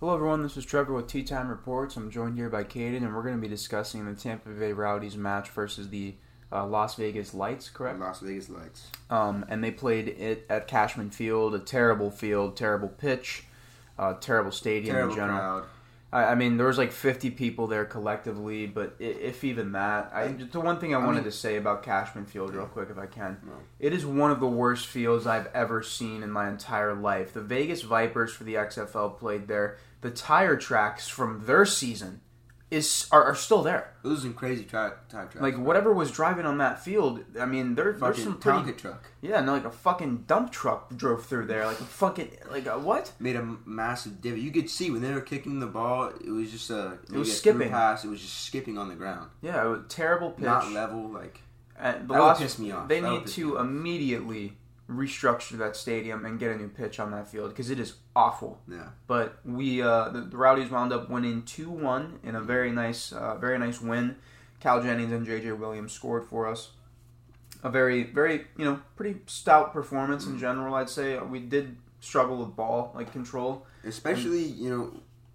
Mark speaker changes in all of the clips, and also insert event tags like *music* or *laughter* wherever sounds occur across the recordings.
Speaker 1: Hello, everyone. This is Trevor with Tea Time Reports. I'm joined here by Caden, and we're going to be discussing the Tampa Bay Rowdies match versus the uh, Las Vegas Lights, correct?
Speaker 2: Las Vegas Lights.
Speaker 1: Um, and they played it at Cashman Field, a terrible field, terrible pitch, uh, terrible stadium
Speaker 2: Terrible
Speaker 1: in general.
Speaker 2: crowd.
Speaker 1: I, I mean, there was like 50 people there collectively, but if even that, I, the one thing I,
Speaker 2: I
Speaker 1: wanted
Speaker 2: mean-
Speaker 1: to say about Cashman Field, real quick, if I can,
Speaker 2: No.
Speaker 1: it is one of the worst fields I've ever seen in my entire life. The Vegas Vipers for the XFL played there. The tire tracks from their season is are, are still there.
Speaker 2: It was some crazy track, time tracks.
Speaker 1: Like whatever was driving on that field, I mean, there, there's some pretty
Speaker 2: truck
Speaker 1: yeah, no, like a fucking dump truck drove through there, like a fucking like a what?
Speaker 2: made a massive divot. You could see when they were kicking the ball, it was just a
Speaker 1: It was skipping.
Speaker 2: pass. It was just skipping on the ground,
Speaker 1: Yeah, it was terrible pitch.
Speaker 2: not level. Like
Speaker 1: And the
Speaker 2: That would piss me off.
Speaker 1: They
Speaker 2: That
Speaker 1: need to immediately restructure that stadium and get a new pitch on that field because it is awful.
Speaker 2: yeah,
Speaker 1: But we uh, the, the Rowdies wound up winning two one in a very nice uh, very nice win. Cal Jennings and JJ Williams scored for us. A very very you know pretty stout performance in general. I'd say we did struggle with ball like control.
Speaker 2: especially you know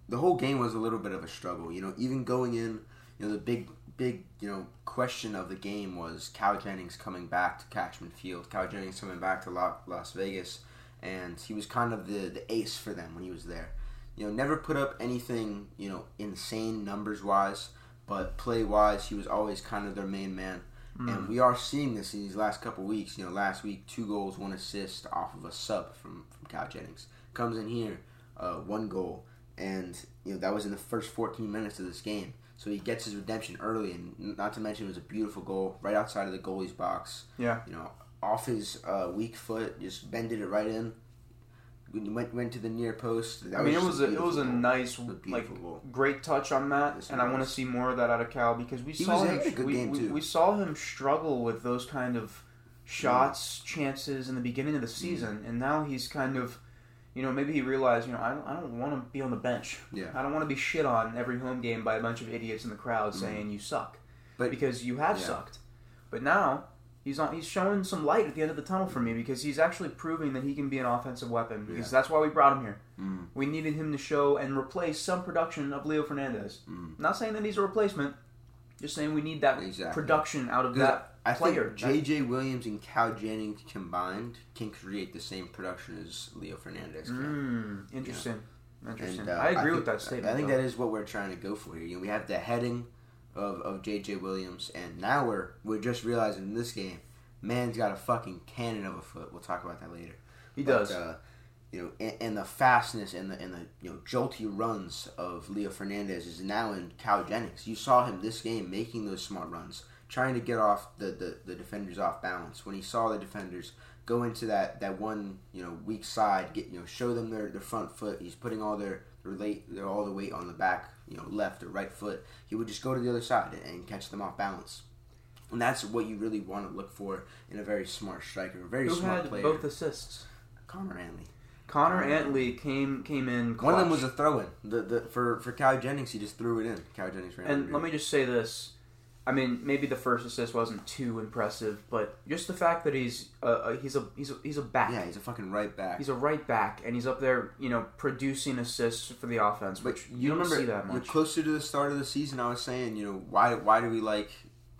Speaker 2: the whole game was a little bit of a struggle. You know, even going in, you know the big big you know question of the game was Cal Jennings coming back to Cashman Field. Cal Jennings coming back to La- Las Vegas, and he was kind of the the ace for them when he was there. You know, never put up anything you know insane numbers wise, but play wise, he was always kind of their main man. And we are seeing this in these last couple weeks. You know, last week two goals, one assist off of a sub from from Cal Jennings. Comes in here, uh, one goal, and you know that was in the first 14 minutes of this game. So he gets his redemption early, and not to mention it was a beautiful goal right outside of the goalie's box.
Speaker 1: Yeah.
Speaker 2: You know, off his uh, weak foot, just bended it right in. Went went to the near post. That
Speaker 1: I mean, it was a, it was a nice
Speaker 2: a
Speaker 1: like
Speaker 2: goal.
Speaker 1: great touch on that,
Speaker 2: Yes,
Speaker 1: and I want to see more of that out of Cal because we
Speaker 2: He
Speaker 1: saw him.
Speaker 2: good
Speaker 1: we, we- we saw him struggle with those kind of shots, chances in the beginning of the season, and now he's kind of, you know, maybe he realized, you know, I don't, I don't want to be on the bench.
Speaker 2: Yeah.
Speaker 1: I don't want to be shit on every home game by a bunch of idiots in the crowd saying you suck,
Speaker 2: But-
Speaker 1: because you have
Speaker 2: yeah.
Speaker 1: sucked. But now. He's on. He's showing some light at the end of the tunnel for me because he's actually proving that he can be an offensive weapon. Because
Speaker 2: Yeah.
Speaker 1: that's why we brought him here.
Speaker 2: Mm.
Speaker 1: We needed him to show and replace some production of Leo Fernandes.
Speaker 2: Mm.
Speaker 1: Not saying that he's a replacement, just saying we need that
Speaker 2: Exactly.
Speaker 1: production out of that
Speaker 2: I
Speaker 1: player.
Speaker 2: think J.J. Williams and Cal Jennings combined can create the same production as Leo Fernandes can.
Speaker 1: Mm, interesting. Interesting.
Speaker 2: And, uh,
Speaker 1: I agree
Speaker 2: think-
Speaker 1: with that statement.
Speaker 2: I think
Speaker 1: though.
Speaker 2: that is what we're trying to go for here. You know, we have the heading of, of J.J. Williams, and now we're we're just realizing in this game, man's got a fucking cannon of a foot. We'll talk about that later.
Speaker 1: he
Speaker 2: But,
Speaker 1: does.
Speaker 2: Uh, you know, and, and the fastness and the and the you know jolty runs of Leo Fernandes is now in Cal Jennings. You saw him this game making those smart runs, trying to get off the, the, the defenders off balance. When he saw the defenders go into that, that one you know weak side, get you know show them their, their front foot. He's putting all their their, late, their all the weight on the back, you know left or right foot. He would just go to the other side and, catch them off balance. And that's what you really want to look for in a very smart striker, a very
Speaker 1: Who
Speaker 2: smart
Speaker 1: had
Speaker 2: player.
Speaker 1: both assists?
Speaker 2: Connor Antley.
Speaker 1: Connor Antley came came in.
Speaker 2: One of them was a throw in. The, the for for Cal Jennings, he just threw it in. Cal Jennings ran.
Speaker 1: And let me just say this. I mean, maybe the first assist wasn't too impressive, but just the fact that he's uh, uh, he's a he's a he's a back.
Speaker 2: Yeah, he's a fucking right back.
Speaker 1: He's a right back, and he's up there, you know, producing assists for the offense,
Speaker 2: but
Speaker 1: which
Speaker 2: you,
Speaker 1: don't
Speaker 2: remember
Speaker 1: see that much.
Speaker 2: closer to the start of the season, I was saying, you know, why why do we like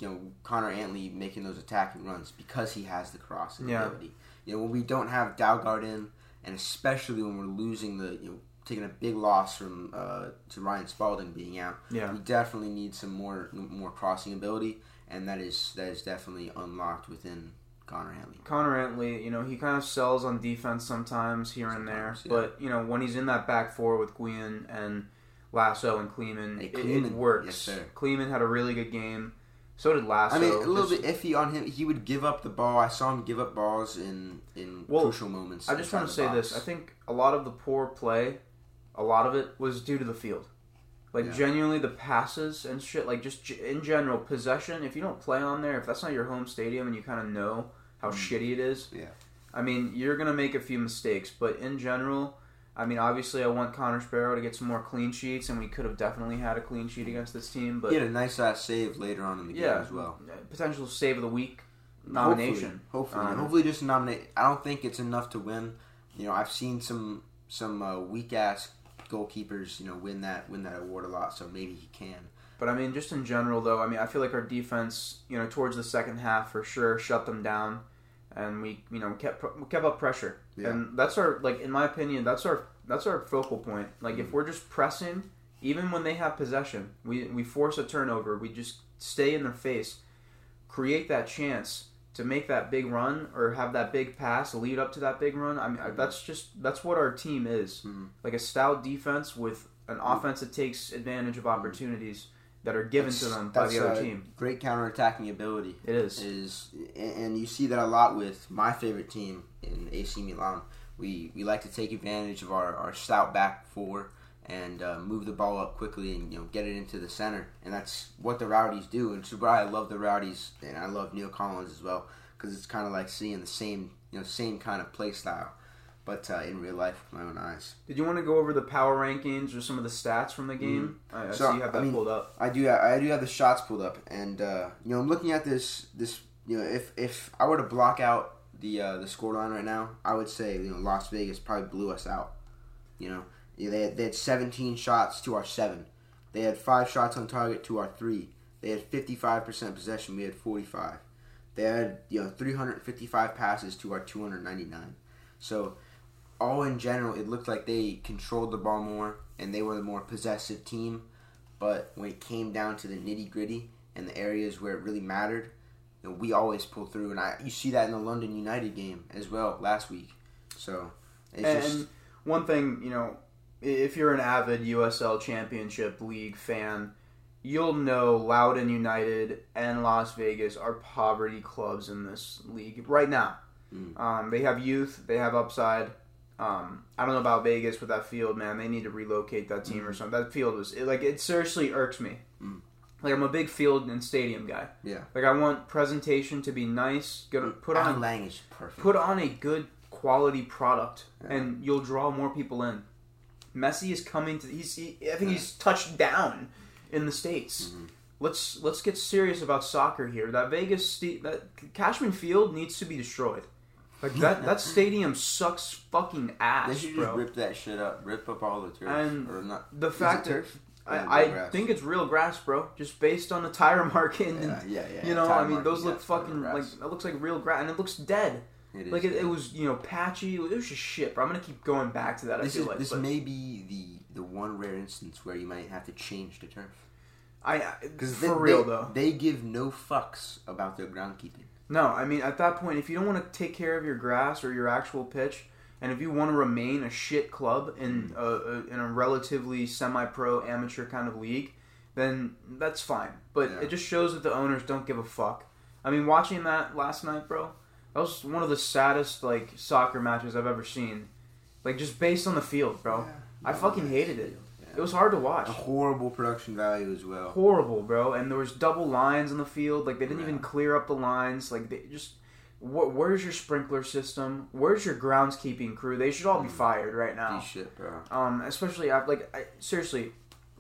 Speaker 2: you know Connor Antley making those attacking runs because he has the crossing
Speaker 1: Yeah.
Speaker 2: ability. You know, when we don't have Dalgaard in, and especially when we're losing the you know taking a big loss from uh, to Ryan Spaulding being out,
Speaker 1: Yeah.
Speaker 2: we definitely need some more more crossing ability, and that is that is definitely unlocked within Connor Antley.
Speaker 1: Connor Antley, you know, he kind of sells on defense sometimes here and there,
Speaker 2: yeah.
Speaker 1: but you know, when he's in that back four with Guillen and Lasso and Kleemann,
Speaker 2: Hey,
Speaker 1: it, it works.
Speaker 2: yes, sir.
Speaker 1: Kleemann had a really good game. So did Lasso.
Speaker 2: I mean, a little
Speaker 1: Just-
Speaker 2: bit iffy on him. He would give up the ball. I saw him give up balls in in
Speaker 1: Well,
Speaker 2: crucial moments.
Speaker 1: I just want to say
Speaker 2: box.
Speaker 1: this. I think a lot of the poor play, a lot of it was due to the field. Like
Speaker 2: Yeah.
Speaker 1: genuinely, the passes and shit. Like just in general, possession. If you don't play on there, if that's not your home stadium, and you kind of know how shitty it is,
Speaker 2: Mm. Yeah.
Speaker 1: I mean, you're gonna make a few mistakes. But in general, I mean, obviously, I want Connor Sparrow to get some more clean sheets, and we could have definitely had a clean sheet against this team. But
Speaker 2: he had a nice ass save later on in the
Speaker 1: yeah,
Speaker 2: game as well.
Speaker 1: potential save of the week nomination.
Speaker 2: Hopefully, hopefully,
Speaker 1: Um,
Speaker 2: hopefully just nominate. I don't think it's enough to win. You know, I've seen some some uh, weak ass goalkeepers, you know, win that win that award a lot. So maybe he can.
Speaker 1: But I mean, just in general, though, I mean, I feel like our defense, you know, towards the second half for sure, shut them down, and we, you know, kept we kept up pressure,
Speaker 2: Yeah.
Speaker 1: and that's our like, in my opinion, that's our that's our focal point. Like,
Speaker 2: Mm.
Speaker 1: if we're just pressing, even when they have possession, we we force a turnover, we just stay in their face, create that chance to make that big run or have that big pass lead up to that big run. I mean, I- that's just that's what our team is,
Speaker 2: Mhm.
Speaker 1: like a stout defense with an offense that takes advantage of opportunities that are given to
Speaker 2: That's-
Speaker 1: them by the other team.
Speaker 2: Great counterattacking ability.
Speaker 1: It is.
Speaker 2: is and and you see that a lot with my favorite team in AC Milan. We we like to take advantage of our, our stout back four and uh, move the ball up quickly and you know get it into the center, and that's what the Rowdies do. And so why I love the Rowdies and I love Neil Collins as well because it's kind of like seeing the same you know same kind of play style, but uh, in real life with my own eyes.
Speaker 1: Did you want to go over the power rankings or some of the stats from the game? I, I
Speaker 2: Mm-hmm. So,
Speaker 1: see you have that
Speaker 2: I mean-
Speaker 1: pulled up.
Speaker 2: I do. I do have the shots pulled up, and uh, you know, I'm looking at this. This, you know, if if I were to block out the uh, the score line right now, I would say you know Las Vegas probably blew us out. You know, Yeah, they had, they had 17 shots to our seven. They had five shots on target to our three. They had 55% possession. We had 45. They had you know 355 passes to our 299. So all in general, it looked like they controlled the ball more and they were the more possessive team. But when it came down to the nitty gritty and the areas where it really mattered, you know, we always pull through. And I, you see that in the Loudoun United game as well last week. So it's
Speaker 1: and
Speaker 2: just
Speaker 1: one thing, you know, if you're an avid USL Championship League fan, you'll know Loudoun United and Las Vegas are poverty clubs in this league right now.
Speaker 2: Mm.
Speaker 1: Um, they have youth, they have upside. Um, I don't know about Vegas with that field, man. They need to relocate that team or something. That field was it, like it seriously irks me.
Speaker 2: Mm.
Speaker 1: Like I'm a big field and stadium guy.
Speaker 2: Yeah.
Speaker 1: Like I want presentation to be nice. Gonna put
Speaker 2: Alan
Speaker 1: on
Speaker 2: Lang is perfect.
Speaker 1: put on a good quality product
Speaker 2: Yeah.
Speaker 1: and you'll draw more people in. Messi is coming to he's he, I think he's touched down in the states.
Speaker 2: Mhm.
Speaker 1: Let's let's get serious about soccer here. That Vegas that Cashman Field needs to be destroyed. Like that that *laughs* stadium sucks fucking
Speaker 2: they
Speaker 1: ass,
Speaker 2: should just
Speaker 1: bro.
Speaker 2: rip that shit up. Rip up all the turf.
Speaker 1: And
Speaker 2: or not.
Speaker 1: The fact that
Speaker 2: turf? Or is it
Speaker 1: I, I think it's real grass, bro. Just based on the tire market and
Speaker 2: Yeah, yeah, yeah.
Speaker 1: you know, I mean, those look fucking like that looks like real grass, and it looks dead.
Speaker 2: It is
Speaker 1: Like it, it was, you know, patchy. It was just shit. But I'm gonna keep going back to that. I
Speaker 2: This
Speaker 1: feel
Speaker 2: is
Speaker 1: like
Speaker 2: this
Speaker 1: but
Speaker 2: may be the the one rare instance where you might have to change the turf
Speaker 1: I I-
Speaker 2: because
Speaker 1: for real
Speaker 2: they,
Speaker 1: though.
Speaker 2: they give no fucks about their groundkeeping.
Speaker 1: No, I mean at that point, if you don't want to take care of your grass or your actual pitch, and if you want to remain a shit club in
Speaker 2: Mm.
Speaker 1: a, a in a relatively semi-pro amateur kind of league, then that's fine. But
Speaker 2: Yeah.
Speaker 1: it just shows that the owners don't give a fuck. I mean, watching that last night, bro, that was one of the saddest like soccer matches I've ever seen. Like just based on the field, bro. I fucking hated it. It was hard to watch.
Speaker 2: a horrible production value as well.
Speaker 1: horrible, bro. And there was double lines in the field. Like they didn't even clear up the lines. Like they just. Wh- where's your sprinkler system? Where's your groundskeeping crew? They should all be
Speaker 2: Mm.
Speaker 1: fired right now.
Speaker 2: These shit, bro.
Speaker 1: Um, especially I, like I, seriously,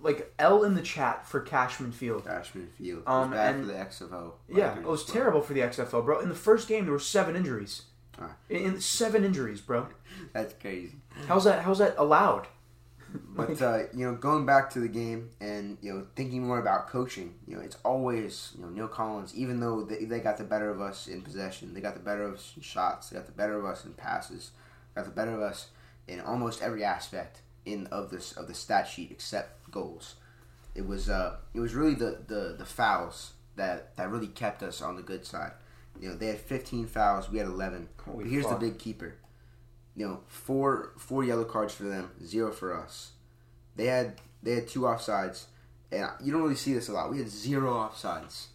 Speaker 1: like L in the chat for Cashman Field.
Speaker 2: Cashman Field. It
Speaker 1: Um,
Speaker 2: bad
Speaker 1: and-
Speaker 2: for the XFL.
Speaker 1: Yeah, it was
Speaker 2: bro.
Speaker 1: terrible for the XFL, bro. In the first game, there were seven injuries.
Speaker 2: Ah.
Speaker 1: In, in seven injuries, bro. *laughs*
Speaker 2: That's crazy.
Speaker 1: How's that? How's that allowed? *laughs*
Speaker 2: But uh, you know, going back to the game and you know thinking more about coaching, you know, it's always you know Neil Collins. Even though they, they got the better of us in possession, they got the better of us in shots, they got the better of us in passes, got the better of us in almost every aspect in of this of the stat sheet except goals. It was uh, it was really the, the, the fouls that, that really kept us on the good side. You know, they had 15 fouls, we had 11.
Speaker 1: Holy
Speaker 2: But here's
Speaker 1: fuck.
Speaker 2: the big keeper. You know, four four yellow cards for them, zero for us. They had they had two offsides, and you don't really see this a lot. We had zero offsides,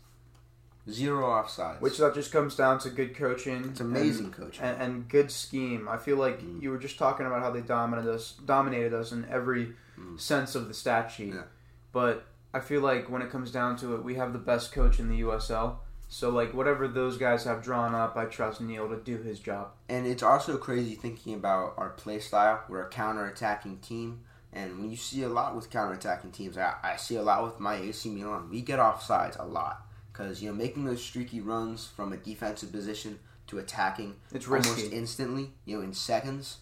Speaker 2: zero offsides.
Speaker 1: Which that just comes down to good coaching.
Speaker 2: it's amazing coaching.
Speaker 1: and, and good scheme. I feel like
Speaker 2: Mm.
Speaker 1: you were just talking about how they dominated us, dominated us in every
Speaker 2: Mm.
Speaker 1: sense of the stat sheet.
Speaker 2: Yeah.
Speaker 1: But I feel like when it comes down to it, we have the best coach in the USL. So like whatever those guys have drawn up, I trust Neil to do his job.
Speaker 2: And it's also crazy thinking about our play style. We're a counter-attacking team, and when you see a lot with counter-attacking teams, I, I see a lot with my AC Milan. We get offsides a lot because you know making those streaky runs from a defensive position to attacking
Speaker 1: It's
Speaker 2: almost instantly, you know, in seconds.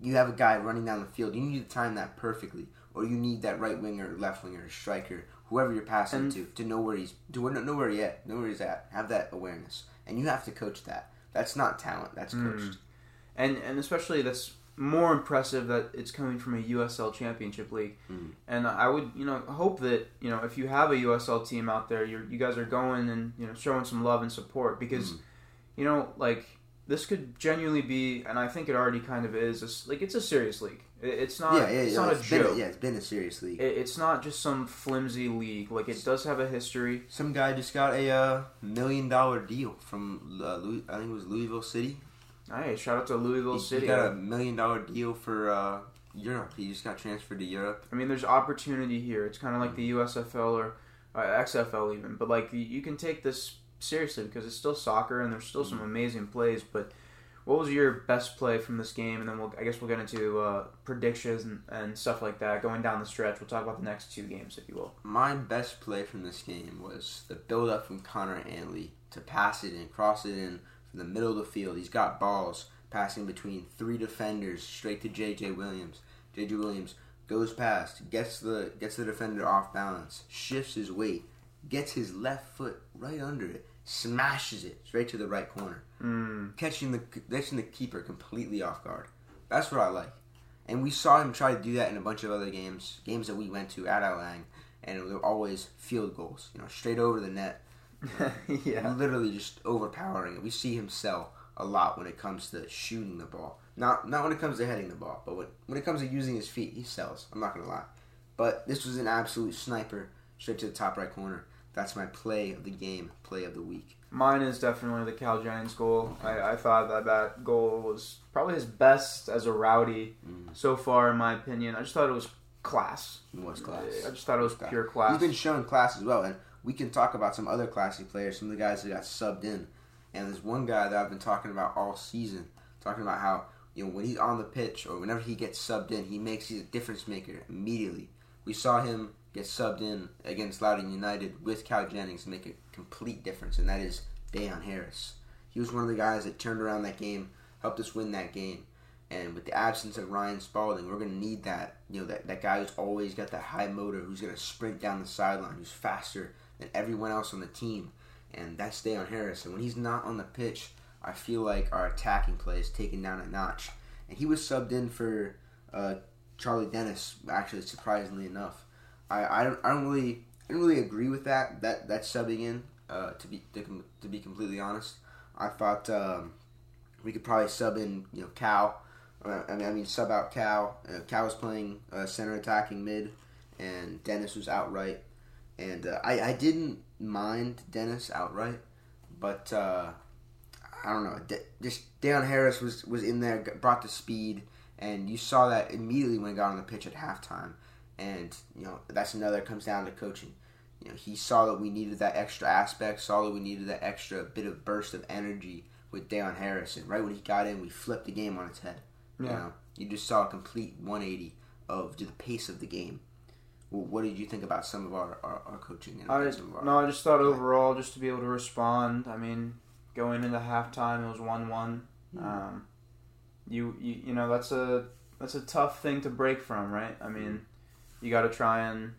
Speaker 2: you have a guy running down the field. You need to time that perfectly, or you need that right winger, left winger, striker, whoever you're passing
Speaker 1: And-
Speaker 2: to, to know where he's to know where he at, know where he's at. Have that awareness, and you have to coach that. That's not talent. That's
Speaker 1: Mm.
Speaker 2: coached.
Speaker 1: and and especially that's more impressive that it's coming from a USL Championship league.
Speaker 2: Mhm.
Speaker 1: And I would you know hope that you know if you have a USL team out there, you you guys are going and you know showing some love and support because
Speaker 2: Mhm.
Speaker 1: you know like this could genuinely be, and I think it already kind of is. a s like it's a serious league. It, it's not.
Speaker 2: yeah, yeah,
Speaker 1: it's
Speaker 2: yeah.
Speaker 1: not a
Speaker 2: it's been
Speaker 1: joke.
Speaker 2: yeah, it's been a serious league.
Speaker 1: It, it's not just some flimsy league. Like it does have a history.
Speaker 2: Some guy just got a uh, million dollar deal from uh, Louis, I think it was Louisville City.
Speaker 1: Hey, shout out to Louisville
Speaker 2: He,
Speaker 1: City.
Speaker 2: he got a million dollar deal for uh, Europe. He just got transferred to Europe.
Speaker 1: I mean, there's opportunity here. It's kind of like the USFL or uh, XFL even, but like you, can take this seriously because it's still soccer and there's still some amazing plays. But what was your best play from this game? And then we'll, I guess we'll get into uh, predictions and, and stuff like that going down the stretch. We'll talk about the next two games, if you will.
Speaker 2: My best play from this game was the build up from Connor Antley to pass it and cross it in from the middle of the field. He's got balls passing between three defenders straight to JJ Williams. JJ Williams goes past, gets the gets the defender off balance, shifts his weight, gets his left foot right under it, smashes it straight to the right corner,
Speaker 1: Mm.
Speaker 2: catching the catching the keeper completely off guard. That's what I like. And we saw him try to do that in a bunch of other games, games that we went to at Al Lang, and they were always field goals, you know, straight over the net, *laughs*
Speaker 1: yeah.
Speaker 2: literally just overpowering it. We see him sell a lot when it comes to shooting the ball. Not not when it comes to heading the ball, but when, when it comes to using his feet, he sells. I'm not gonna lie. But this was an absolute sniper straight to the top right corner. That's my play of the game, play of the week.
Speaker 1: Mine is definitely the Cal Jennings goal. I, I thought that that goal was probably his best as a rowdy
Speaker 2: Mm.
Speaker 1: so far, in my opinion. I just thought it was class.
Speaker 2: It was class.
Speaker 1: I just thought it was
Speaker 2: Class.
Speaker 1: pure class.
Speaker 2: He's been shown class as well, and we can talk about some other classy players, some of the guys that got subbed in. And there's one guy that I've been talking about all season, talking about how you know when he's on the pitch or whenever he gets subbed in, he makes he's a difference maker immediately. We saw him get subbed in against Loudoun United with Cal Jennings and make a complete difference, and that is Dayonn Harris. He was one of the guys that turned around that game, helped us win that game. And with the absence of Ryan Spaulding, we're going to need that, you know, that, that guy who's always got that high motor, who's going to sprint down the sideline, who's faster than everyone else on the team. And that's Dayonn Harris. And when he's not on the pitch, I feel like our attacking play is taken down a notch. And he was subbed in for uh, Charlie Dennis, actually, surprisingly enough. I, I, don't, I don't really I don't really agree with that that that subbing in. Uh, to be to, to be completely honest, I thought um, we could probably sub in you know Cal. Uh, I mean, I mean sub out Cal. Uh, Cal was playing uh, center attacking mid, and Dennis was outright. And uh, I I didn't mind Dennis outright, but uh, I don't know. De- just Dayonn Harris was was in there, brought the speed, and you saw that immediately when he got on the pitch at halftime. And you know that's another comes down to coaching. You know he saw that we needed that extra aspect, saw that we needed that extra bit of burst of energy with Dayonn Harris, and right when he got in, we flipped the game on its head. You
Speaker 1: Yeah.
Speaker 2: know, you just saw a complete 180 of the pace of the game. What did you think about some of our, our, our coaching? And
Speaker 1: I,
Speaker 2: some of our,
Speaker 1: no, I just thought overall, just to be able to respond. I mean, going into halftime, it was one-one.
Speaker 2: Mhm.
Speaker 1: Um, you, you you know that's a that's a tough thing to break from, right? I mean, you got to try and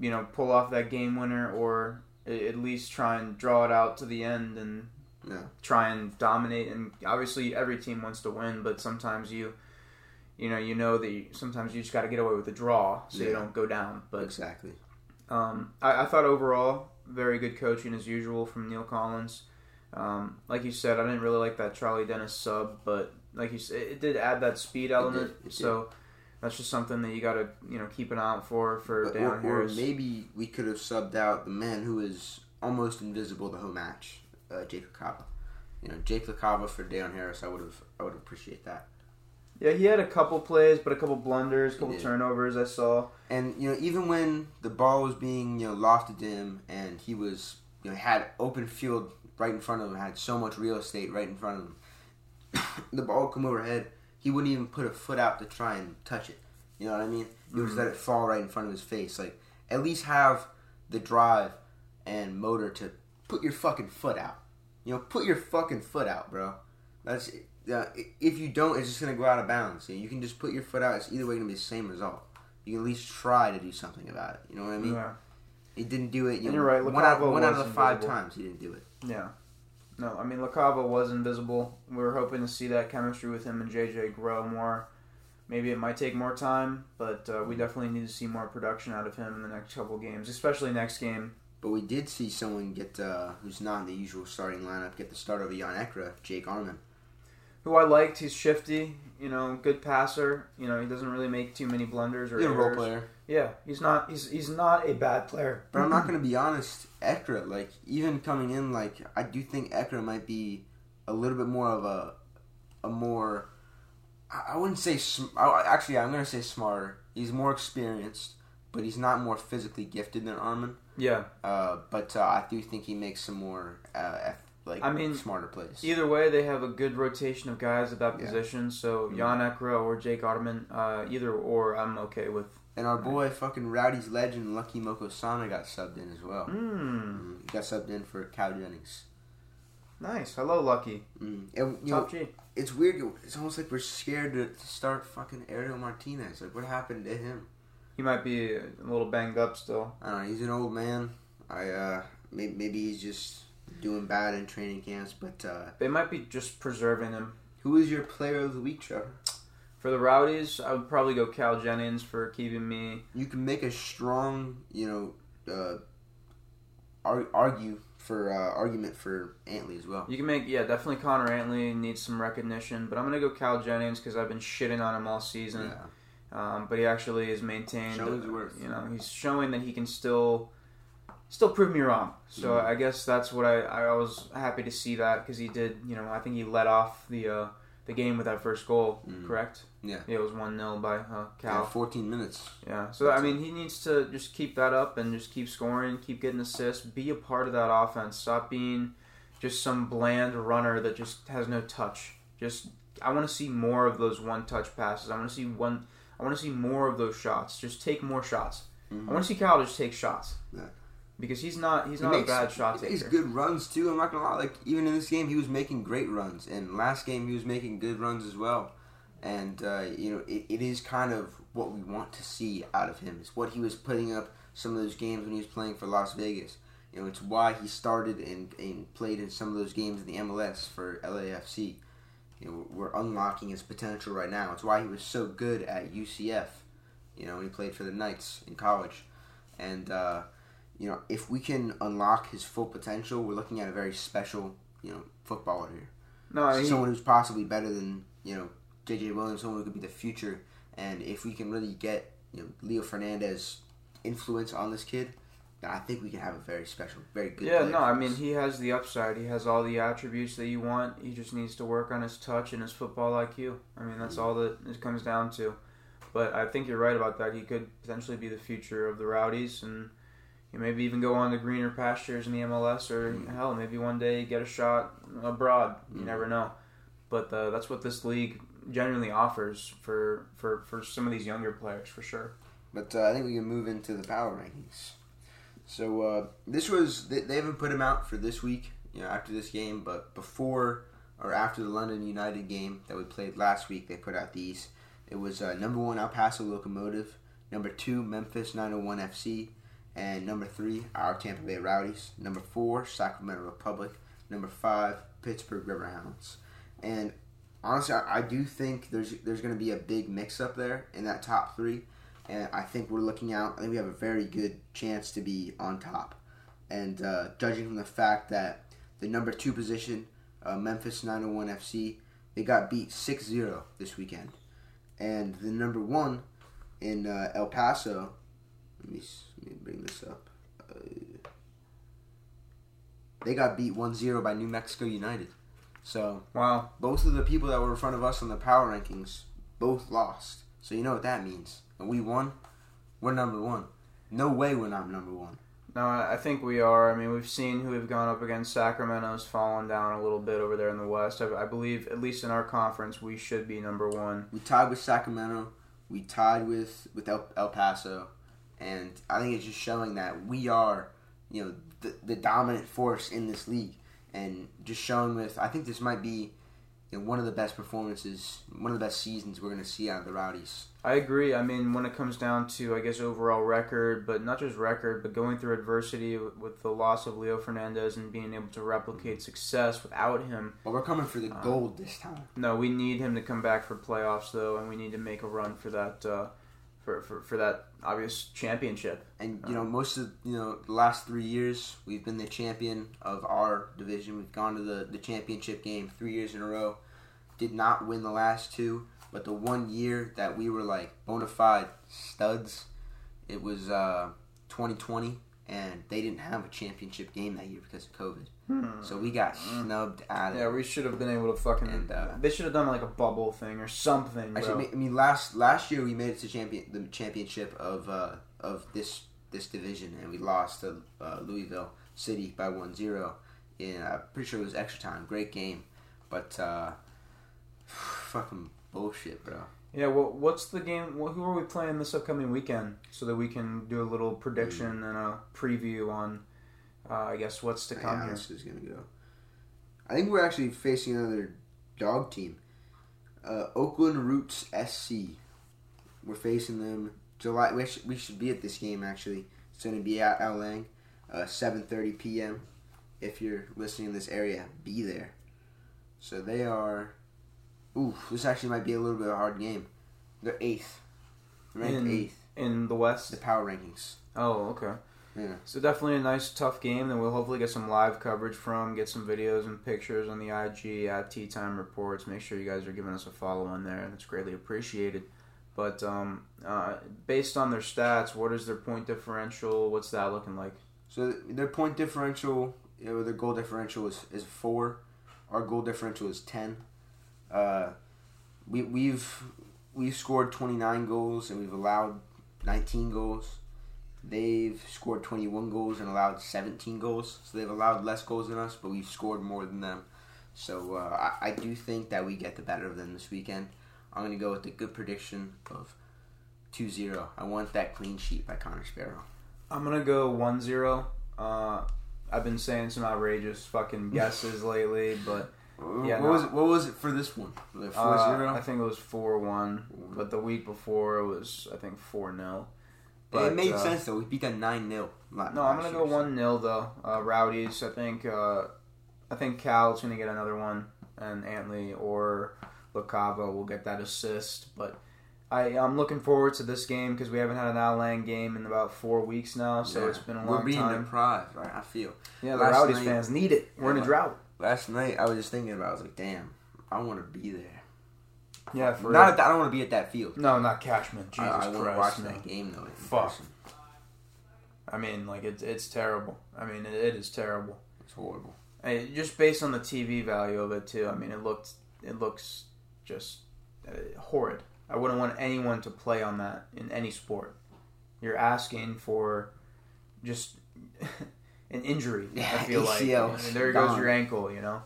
Speaker 1: you know pull off that game winner, or at least try and draw it out to the end and
Speaker 2: Yeah.
Speaker 1: try and dominate. And obviously, every team wants to win, but sometimes you. You know, you know that you, sometimes you just got to get away with a draw so you don't go down. But
Speaker 2: exactly.
Speaker 1: um, I, I thought overall, very good coaching as usual from Neil Collins. Um, like you said, I didn't really like that Charlie Dennis sub, but like you said, it did add that speed element.
Speaker 2: did, it did.
Speaker 1: So that's just something that you got to you know keep an eye out for for
Speaker 2: But-
Speaker 1: Dayonn
Speaker 2: or, or maybe we could have subbed out the man who is almost invisible the whole match, uh, Jake LaCava. You know, Jake LaCava for Dayonn Harris. I would have, I would appreciate that.
Speaker 1: Yeah, he had a couple plays, but a couple blunders, a couple turnovers. I saw.
Speaker 2: And you know, even when the ball was being you know lofted to him, and he was you know had open field right in front of him, had so much real estate right in front of him, *coughs* the ball would come overhead. He wouldn't even put a foot out to try and touch it. You know what I mean? He would just
Speaker 1: Mhm.
Speaker 2: let it fall right in front of his face. Like at least have the drive and motor to put your fucking foot out. You know, put your fucking foot out, bro. That's uh, if you don't, it's just gonna go out of bounds. You, know, you can just put your foot out. It's either way gonna be the same result. You can at least try to do something about it. You know what I mean?
Speaker 1: Yeah.
Speaker 2: He didn't do it. You
Speaker 1: and you're right,
Speaker 2: One out,
Speaker 1: Lacava
Speaker 2: one out of the five
Speaker 1: invisible.
Speaker 2: times he didn't do it.
Speaker 1: Yeah. No, I mean Lacava was invisible. We were hoping to see that chemistry with him and JJ grow more. Maybe it might take more time, but uh, we definitely need to see more production out of him in the next couple games, especially next game.
Speaker 2: But we did see someone get uh, who's not in the usual starting lineup get the start over Yann Ekra, Jake Areman.
Speaker 1: Who I liked, he's shifty, you know, good passer. You know, he doesn't really make too many blunders or
Speaker 2: He's a role player.
Speaker 1: Yeah, he's not. He's he's not a bad player.
Speaker 2: But I'm not going to be honest, Ekra, like, even coming in, like, I do think Ekra might be a little bit more of a, a more, I wouldn't say, sm- actually, I'm going to say smarter. He's more experienced, but he's not more physically gifted than Areman.
Speaker 1: Yeah.
Speaker 2: Uh, but uh, I do think he makes some more, uh, like,
Speaker 1: I mean,
Speaker 2: smarter plays.
Speaker 1: Either way, they have a good rotation of guys at that
Speaker 2: Yeah.
Speaker 1: position. So
Speaker 2: Mhm.
Speaker 1: Yann Ekra or Jake Areman, uh, either or, I'm okay with.
Speaker 2: And our boy, fucking Rowdy's legend, Lucky Mkosana, got subbed in as well.
Speaker 1: Mm,
Speaker 2: got subbed in for Cal Jennings.
Speaker 1: nice. Hello, Lucky.
Speaker 2: Mm. And, you know,
Speaker 1: Top G.
Speaker 2: it's weird. It's almost like we're scared to, to start fucking Ariel Martinez. Like, what happened to him?
Speaker 1: He might be a little banged up still.
Speaker 2: I don't know. He's an old man. I uh, maybe, maybe he's just doing bad in training camps. But uh,
Speaker 1: They might be just preserving him.
Speaker 2: who is your player of the week, Trevor?
Speaker 1: For the Rowdies, I would probably go Cal Jennings for keeping me.
Speaker 2: You can make a strong, you know, uh, ar- argue for uh, argument for Antley as well.
Speaker 1: You can make, yeah, definitely Connor Antley needs some recognition, but I'm to go Cal Jennings because I've been shitting on him all season.
Speaker 2: Yeah.
Speaker 1: Um, but he actually is maintained.
Speaker 2: Worth.
Speaker 1: You know, he's showing that he can still, still prove me wrong. So
Speaker 2: Mhm.
Speaker 1: I guess that's what I, I was happy to see that because he did. You know, I think he let off the uh, the game with that first goal.
Speaker 2: Mhm.
Speaker 1: Correct.
Speaker 2: Yeah.
Speaker 1: it was one 0 by uh,
Speaker 2: Yeah, 14 minutes.
Speaker 1: Yeah. So I mean, he needs to just keep that up and just keep scoring, keep getting assists, be a part of that offense. Stop being just some bland runner that just has no touch. Just I want to see more of those one touch passes. I want to see one. I want to see more of those shots. Just take more shots.
Speaker 2: Mhm.
Speaker 1: I want to see Cal just take shots.
Speaker 2: Yeah.
Speaker 1: Because he's not he's
Speaker 2: He
Speaker 1: not
Speaker 2: makes-
Speaker 1: a bad shot
Speaker 2: he makes good runs too. I'm not gonna lie. Like even in this game, he was making great runs, and last game he was making good runs as well. And uh, you know, it, it is kind of what we want to see out of him. It's what he was putting up some of those games when he was playing for Las Vegas. You know, it's why he started and, and played in some of those games in the MLS for LAFC. You know, we're unlocking his potential right now. It's why he was so good at UCF. You know, when he played for the Knights in college, and. Uh, you know, if we can unlock his full potential, we're looking at a very special, you know, footballer here.
Speaker 1: no, he,
Speaker 2: someone who's possibly better than, you know, JJ Williams, someone who could be the future. And if we can really get, you know, Leo Fernandes influence on this kid, I think we can have a very special, very good.
Speaker 1: yeah, no, I mean he has the upside. He has all the attributes that you want. He just needs to work on his touch and his football IQ. I mean that's mm-hmm. all that it comes down to. But I think you're right about that. He could potentially be the future of the Rowdies, and maybe even go on to greener pastures in the MLS, or
Speaker 2: Mm.
Speaker 1: hell, maybe one day get a shot abroad. You
Speaker 2: Mm.
Speaker 1: never know. But uh, that's what this league genuinely offers for, for, for some of these younger players, for sure.
Speaker 2: But uh, I think we can move into the power rankings. So uh, this was they, they haven't put him out for this week, you know, after this game, but before or after the Loudoun United game that we played last week, they put out these. It was uh, number one El Paso Locomotive, number two Memphis 901 FC, and number three our Tampa Bay Rowdies, number four Sacramento Republic, number five Pittsburgh Riverhounds, and honestly, I, I do think there's there's going to be a big mix up there in that top three and I think we're looking out. I think we have a very good chance to be on top. And uh, judging from the fact that the number two position, uh, Memphis 901 FC, they got beat 6-0 this weekend, and the number one in uh, El Paso. Let me, let me bring this up. Uh, they got beat 1-0 by New Mexico United. So
Speaker 1: Wow.
Speaker 2: both of the people that were in front of us on the power rankings both lost. So you know what that means. And we won. We're number one. No way we're not number one.
Speaker 1: No, I I think we are. I mean, we've seen who we've gone up against. Sacramento's fallen down a little bit over there in the West. I, I believe, at least in our conference, we should be number one.
Speaker 2: We tied with Sacramento. We tied with with El, El Paso, and I think it's just showing that we are, you know, the, the dominant force in this league, and just showing with. I think this might be, you know, one of the best performances, one of the best seasons we're going to see out of the Rowdies.
Speaker 1: I agree. I mean, when it comes down to, I guess, overall record, but not just record, but going through adversity with, the loss of Leo Fernandes and being able to replicate success without him.
Speaker 2: But we're coming for the
Speaker 1: Uh,
Speaker 2: gold this time.
Speaker 1: No, we need him to come back for playoffs, though, and we need to make a run for that, uh, for, for, for that obvious championship.
Speaker 2: And you know, most of you know the last three years, we've been the champion of our division. We've gone to the the championship game three years in a row. Did not win the last two, but the one year that we were like bona fide studs, it was uh, 2020, and they didn't have a championship game that year because of COVID. So we got snubbed out of
Speaker 1: Yeah, we should have been able to fucking.
Speaker 2: And, uh,
Speaker 1: they should have done like a bubble thing or something.
Speaker 2: Actually, I mean, last last year we made it to champion the championship of uh, of this this division, and we lost to uh, Louisville City by 1-0. In I'm pretty sure it was extra time. Great game, but uh, *sighs* fucking bullshit, bro.
Speaker 1: Yeah, well, what's the game? wh- Who are we playing this upcoming weekend so that we can do a little prediction and a preview on, uh, I guess, what's to come
Speaker 2: Yeah,
Speaker 1: here?
Speaker 2: this is gonna go. I think we're actually facing another dog team, uh, Oakland Roots SC. We're facing them July. We should, we should be at this game actually. It's gonna be at Al Lang, uh, 7:30 p.m. If you're listening in this area, be there. So they are. Ooh, this actually might be a little bit of a hard game. They're eighth, ranked
Speaker 1: In-
Speaker 2: eighth.
Speaker 1: In the West?
Speaker 2: The power rankings.
Speaker 1: Oh, okay.
Speaker 2: Yeah.
Speaker 1: So definitely a nice, tough game that we'll hopefully get some live coverage from, get some videos and pictures on the IG at Tea Time Reports. Make sure you guys are giving us a follow on there, it's greatly appreciated. But um, uh, based on their stats, what is their point differential? What's that looking like?
Speaker 2: So their point differential, you know, their goal differential is, is four. Our goal differential is ten. Uh, we we've we've scored twenty nine goals and we've allowed nineteen goals. They've scored twenty one goals and allowed seventeen goals. So they've allowed less goals than us, but we've scored more than them. So uh, I, I do think that we get the better of them this weekend. I'm gonna go with the good prediction of 2-0. I want that clean sheet by Connor Sparrow.
Speaker 1: I'm gonna go 1-0. Uh, I've been saying some outrageous fucking guesses *laughs* lately, but Yeah,
Speaker 2: what
Speaker 1: no.
Speaker 2: was it? What was it for this one? Was it four
Speaker 1: uh,
Speaker 2: zero?
Speaker 1: I think it was 4-1. But the week before it was, I think, 4-0.
Speaker 2: it made
Speaker 1: uh,
Speaker 2: sense though. We beat them nine 0
Speaker 1: No, I'm gonna go one 0 though. Uh, Rowdies. I think. Uh, I think Cal's gonna get another one, and Antley or Lacava will get that assist. But I, I'm looking forward to this game because we haven't had an Al Lang game in about four weeks now, so it's been a long time.
Speaker 2: We're being
Speaker 1: time.
Speaker 2: deprived, right? I feel.
Speaker 1: Yeah, the
Speaker 2: last
Speaker 1: Rowdies
Speaker 2: night-
Speaker 1: fans need it. We're in a
Speaker 2: Yeah.
Speaker 1: drought.
Speaker 2: Last night I was just thinking about. it. I was like, damn, I want to be there.
Speaker 1: Yeah, for
Speaker 2: Not.
Speaker 1: real.
Speaker 2: At I don't want to be at that field.
Speaker 1: no, not Cashman. Jesus
Speaker 2: I, I
Speaker 1: Christ,
Speaker 2: watch
Speaker 1: no.
Speaker 2: that game though.
Speaker 1: Fuck.
Speaker 2: person.
Speaker 1: I mean, like it's it's terrible. I mean, it, it is terrible.
Speaker 2: It's horrible.
Speaker 1: Hey, just based on the TV value of it too. I mean, it looked it looks just uh, horrid. I wouldn't want anyone to play on that in any sport. You're asking for just *laughs* an injury. I feel like
Speaker 2: ACL,
Speaker 1: I mean, there goes your ankle. You know,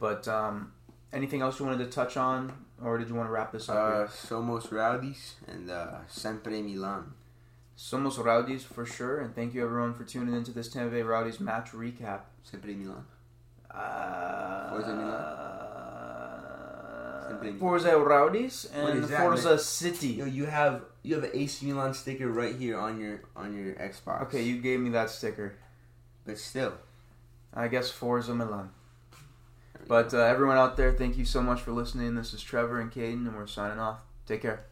Speaker 1: but um, anything else you wanted to touch on, or did you want to wrap this up?
Speaker 2: Uh, somos rowdies and uh, sempre Milan.
Speaker 1: Somos Rowdies for sure, and thank you everyone for tuning into this Tampa Bay Rowdies match recap.
Speaker 2: Sempre Milan.
Speaker 1: Uh,
Speaker 2: Forza Milan.
Speaker 1: Forza Rowdies and
Speaker 2: that,
Speaker 1: Forza City.
Speaker 2: Yo, you have you have an AC Milan sticker right here on your on your Xbox.
Speaker 1: Okay, you gave me that sticker.
Speaker 2: But still.
Speaker 1: I guess Forza Milan. But uh, everyone out there, thank you so much for listening. This is Trevor and Caden, and we're signing off. Take care.